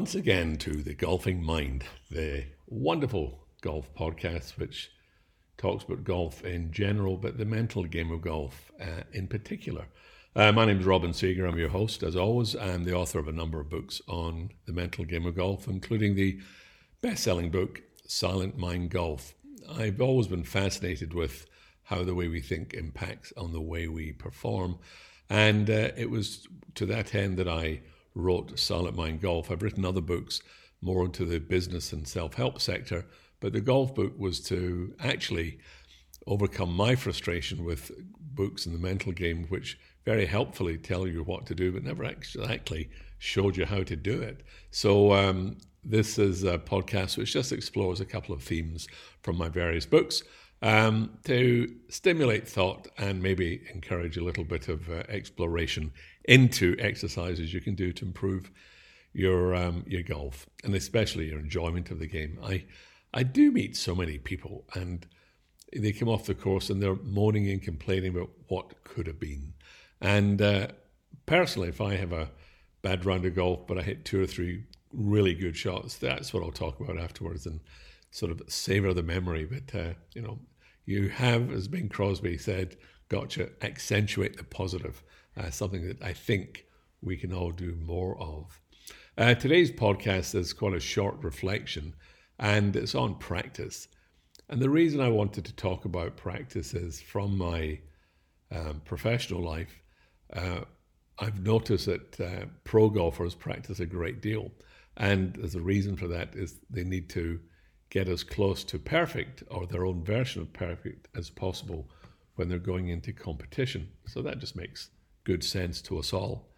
once again to the Golfing Mind, the wonderful golf podcast which talks about golf in general, but the mental game of golf uh, in particular. Uh, my name is Robin Sieger. I'm your host, as always. I'm the author of a number of books on the mental game of golf, including the best selling book, Silent Mind Golf. I've always been fascinated with how the way we think impacts on the way we perform. And uh, it was to that end that I wrote Silent Mind Golf. I've written other books more into the business and self help sector, but the golf book was to actually overcome my frustration with books in the mental game, which very helpfully tell you what to do, but never exactly showed you how to do it. So, um, this is a podcast which just explores a couple of themes from my various books um, to stimulate thought and maybe encourage a little bit of uh, exploration into exercises you can do to improve your um, your golf and especially your enjoyment of the game. I I do meet so many people and they come off the course and they're moaning and complaining about what could have been. And uh, personally, if I have a bad round of golf, but I hit two or three really good shots, that's what I'll talk about afterwards and sort of savor the memory. But uh, you know, you have, as Bing Crosby said, got to accentuate the positive, uh, something that I think we can all do more of. Uh, today's podcast is quite a short reflection and it's on practice. And the reason I wanted to talk about practice is from my um, professional life, uh, I've noticed that uh, pro golfers practice a great deal. And there's a reason for that is they need to get as close to perfect or their own version of perfect as possible when they're going into competition. So that just makes good sense to us all.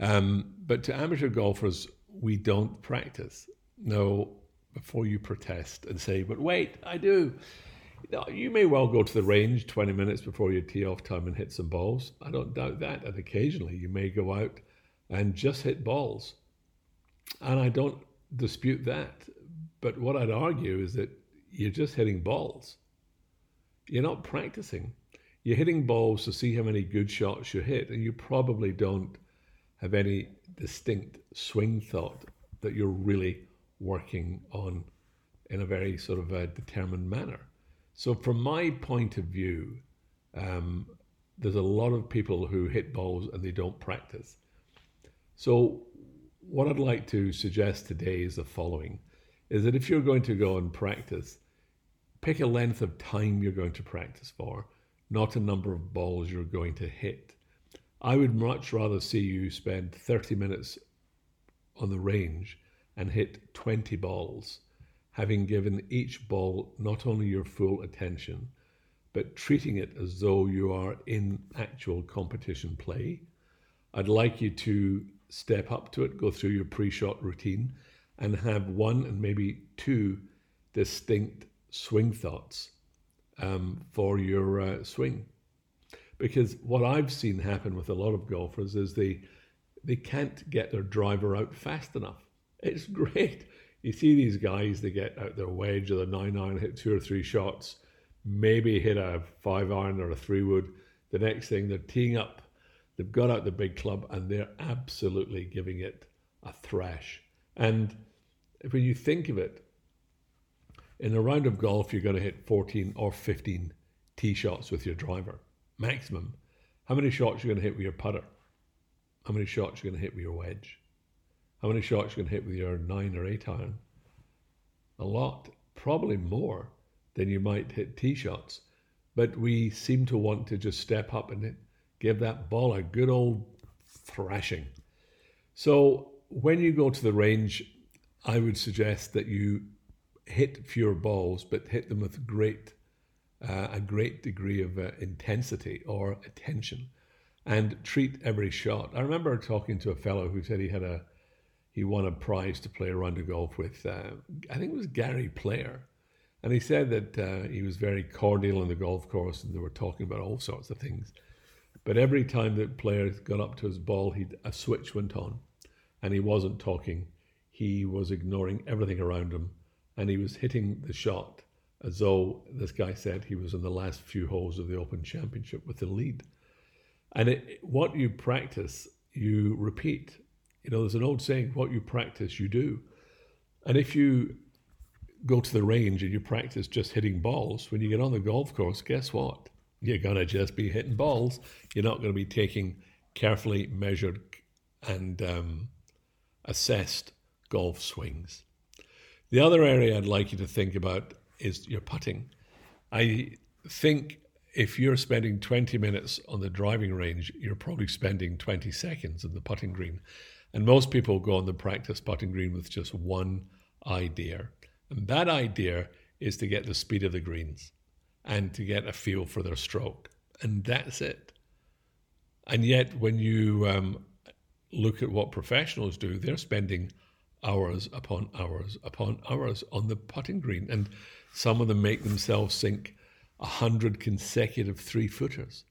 Um, but to amateur golfers, we don't practice. No, before you protest and say, but wait, I do. You may well go to the range 20 minutes before your tee off time and hit some balls. I don't doubt that. And occasionally you may go out and just hit balls. And I don't dispute that. But what I'd argue is that you're just hitting balls. You're not practicing. You're hitting balls to see how many good shots you hit, and you probably don't have any distinct swing thought that you're really working on in a very sort of a determined manner. So, from my point of view, um, there's a lot of people who hit balls and they don't practice. So, what I'd like to suggest today is the following is that if you're going to go and practice, pick a length of time you're going to practice for, not a number of balls you're going to hit. I would much rather see you spend 30 minutes on the range and hit 20 balls, having given each ball not only your full attention, but treating it as though you are in actual competition play. I'd like you to step up to it, go through your pre shot routine, and have one and maybe two distinct swing thoughts um, for your uh, swing. Because what I've seen happen with a lot of golfers is they they can't get their driver out fast enough. It's great. You see these guys, they get out their wedge or their nine iron, hit two or three shots, maybe hit a five iron or a three wood. The next thing they're teeing up, they've got out the big club and they're absolutely giving it a thrash. And when you think of it, in a round of golf, you're going to hit 14 or 15 tee shots with your driver, maximum. How many shots you're you going to hit with your putter? How many shots you're you going to hit with your wedge? How many shots you're you going to hit with your nine or eight iron? A lot, probably more than you might hit tee shots. But we seem to want to just step up and give that ball a good old thrashing. So when you go to the range, I would suggest that you hit fewer balls, but hit them with great, uh, a great degree of uh, intensity or attention, and treat every shot. I remember talking to a fellow who said he had a, he won a prize to play a round of golf with. Uh, I think it was Gary Player, and he said that uh, he was very cordial on the golf course, and they were talking about all sorts of things. But every time that player got up to his ball, he a switch went on, and he wasn't talking he was ignoring everything around him and he was hitting the shot as though this guy said he was in the last few holes of the Open Championship with the lead. And it, what you practice, you repeat. You know, there's an old saying, what you practice, you do. And if you go to the range and you practice just hitting balls, when you get on the golf course, guess what? You're going to just be hitting balls. You're not going to be taking carefully measured and um, assessed golf swings. The other area I'd like you to think about is your putting. I think if you're spending 20 minutes on the driving range, you're probably spending 20 seconds on the putting green. And most people go on the practice putting green with just one idea. And that idea is to get the speed of the greens and to get a feel for their stroke. And that's it. And yet, when you um, look at what professionals do, they're spending hours upon hours upon hours on the putting green. And some of them make themselves sink 100 consecutive three footers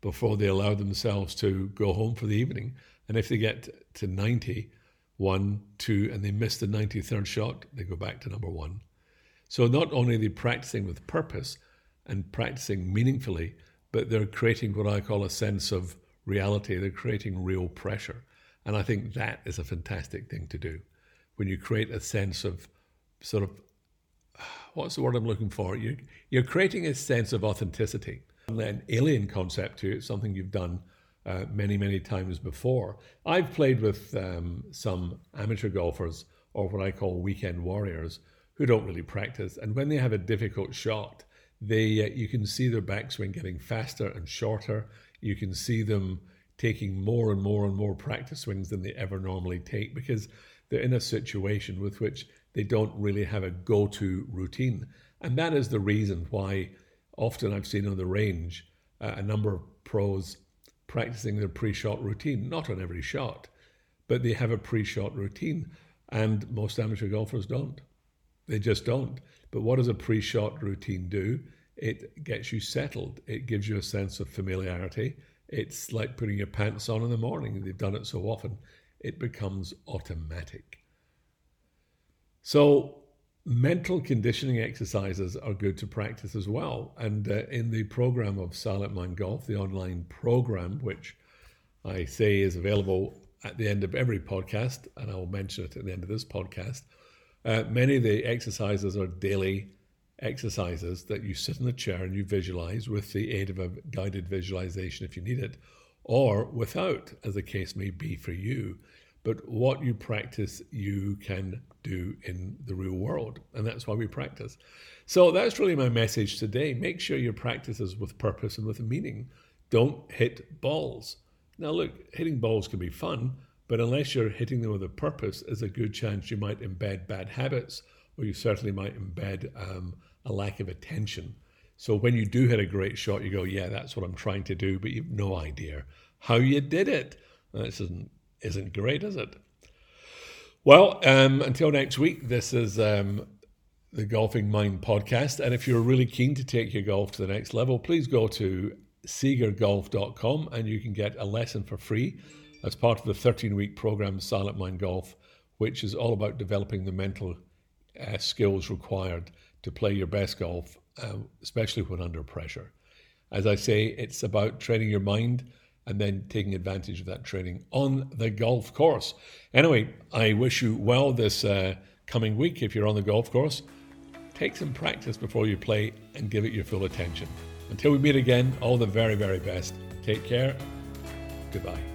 before they allow themselves to go home for the evening. And if they get to 90, one, two, and they miss the 93rd shot, they go back to number one. So not only are they practicing with purpose and practicing meaningfully, but they're creating what I call a sense of reality. They're creating real pressure. And I think that is a fantastic thing to do. When you create a sense of sort of, what's the word I'm looking for? You, you're creating a sense of authenticity. An alien concept to it, something you've done uh, many, many times before. I've played with um, some amateur golfers, or what I call weekend warriors, who don't really practice. And when they have a difficult shot, they uh, you can see their backswing getting faster and shorter. You can see them taking more and more and more practice swings than they ever normally take because they're in a situation with which they don't really have a go-to routine. And that is the reason why often I've seen on the range uh, a number of pros practicing their pre shot routine, not on every shot, but they have a pre shot routine. And most amateur golfers don't. They just don't. But what does a pre shot routine do? It gets you settled, it gives you a sense of familiarity. It's like putting your pants on in the morning. They've done it so often, it becomes automatic. So, mental conditioning exercises are good to practice as well. And uh, in the program of Silent Mind Golf, the online program, which I say is available at the end of every podcast, and I will mention it at the end of this podcast, uh, many of the exercises are daily exercises that you sit in a chair and you visualize with the aid of a guided visualization if you need it, or without, as the case may be for you but what you practice, you can do in the real world. And that's why we practice. So that's really my message today. Make sure your practice is with purpose and with meaning. Don't hit balls. Now, look, hitting balls can be fun, but unless you're hitting them with a purpose, there's a good chance you might embed bad habits, or you certainly might embed um, a lack of attention. So when you do hit a great shot, you go, yeah, that's what I'm trying to do, but you've no idea how you did it. This isn't isn't great, is it? Well, um, until next week, this is um, the Golfing Mind podcast. And if you're really keen to take your golf to the next level, please go to siegergolf.com and you can get a lesson for free as part of the 13 week program Silent Mind Golf, which is all about developing the mental uh, skills required to play your best golf, uh, especially when under pressure. As I say, it's about training your mind and then taking advantage of that training on the golf course. Anyway, I wish you well this uh, coming week if you're on the golf course. Take some practice before you play and give it your full attention. Until we meet again, all the very, very best. Take care. Goodbye.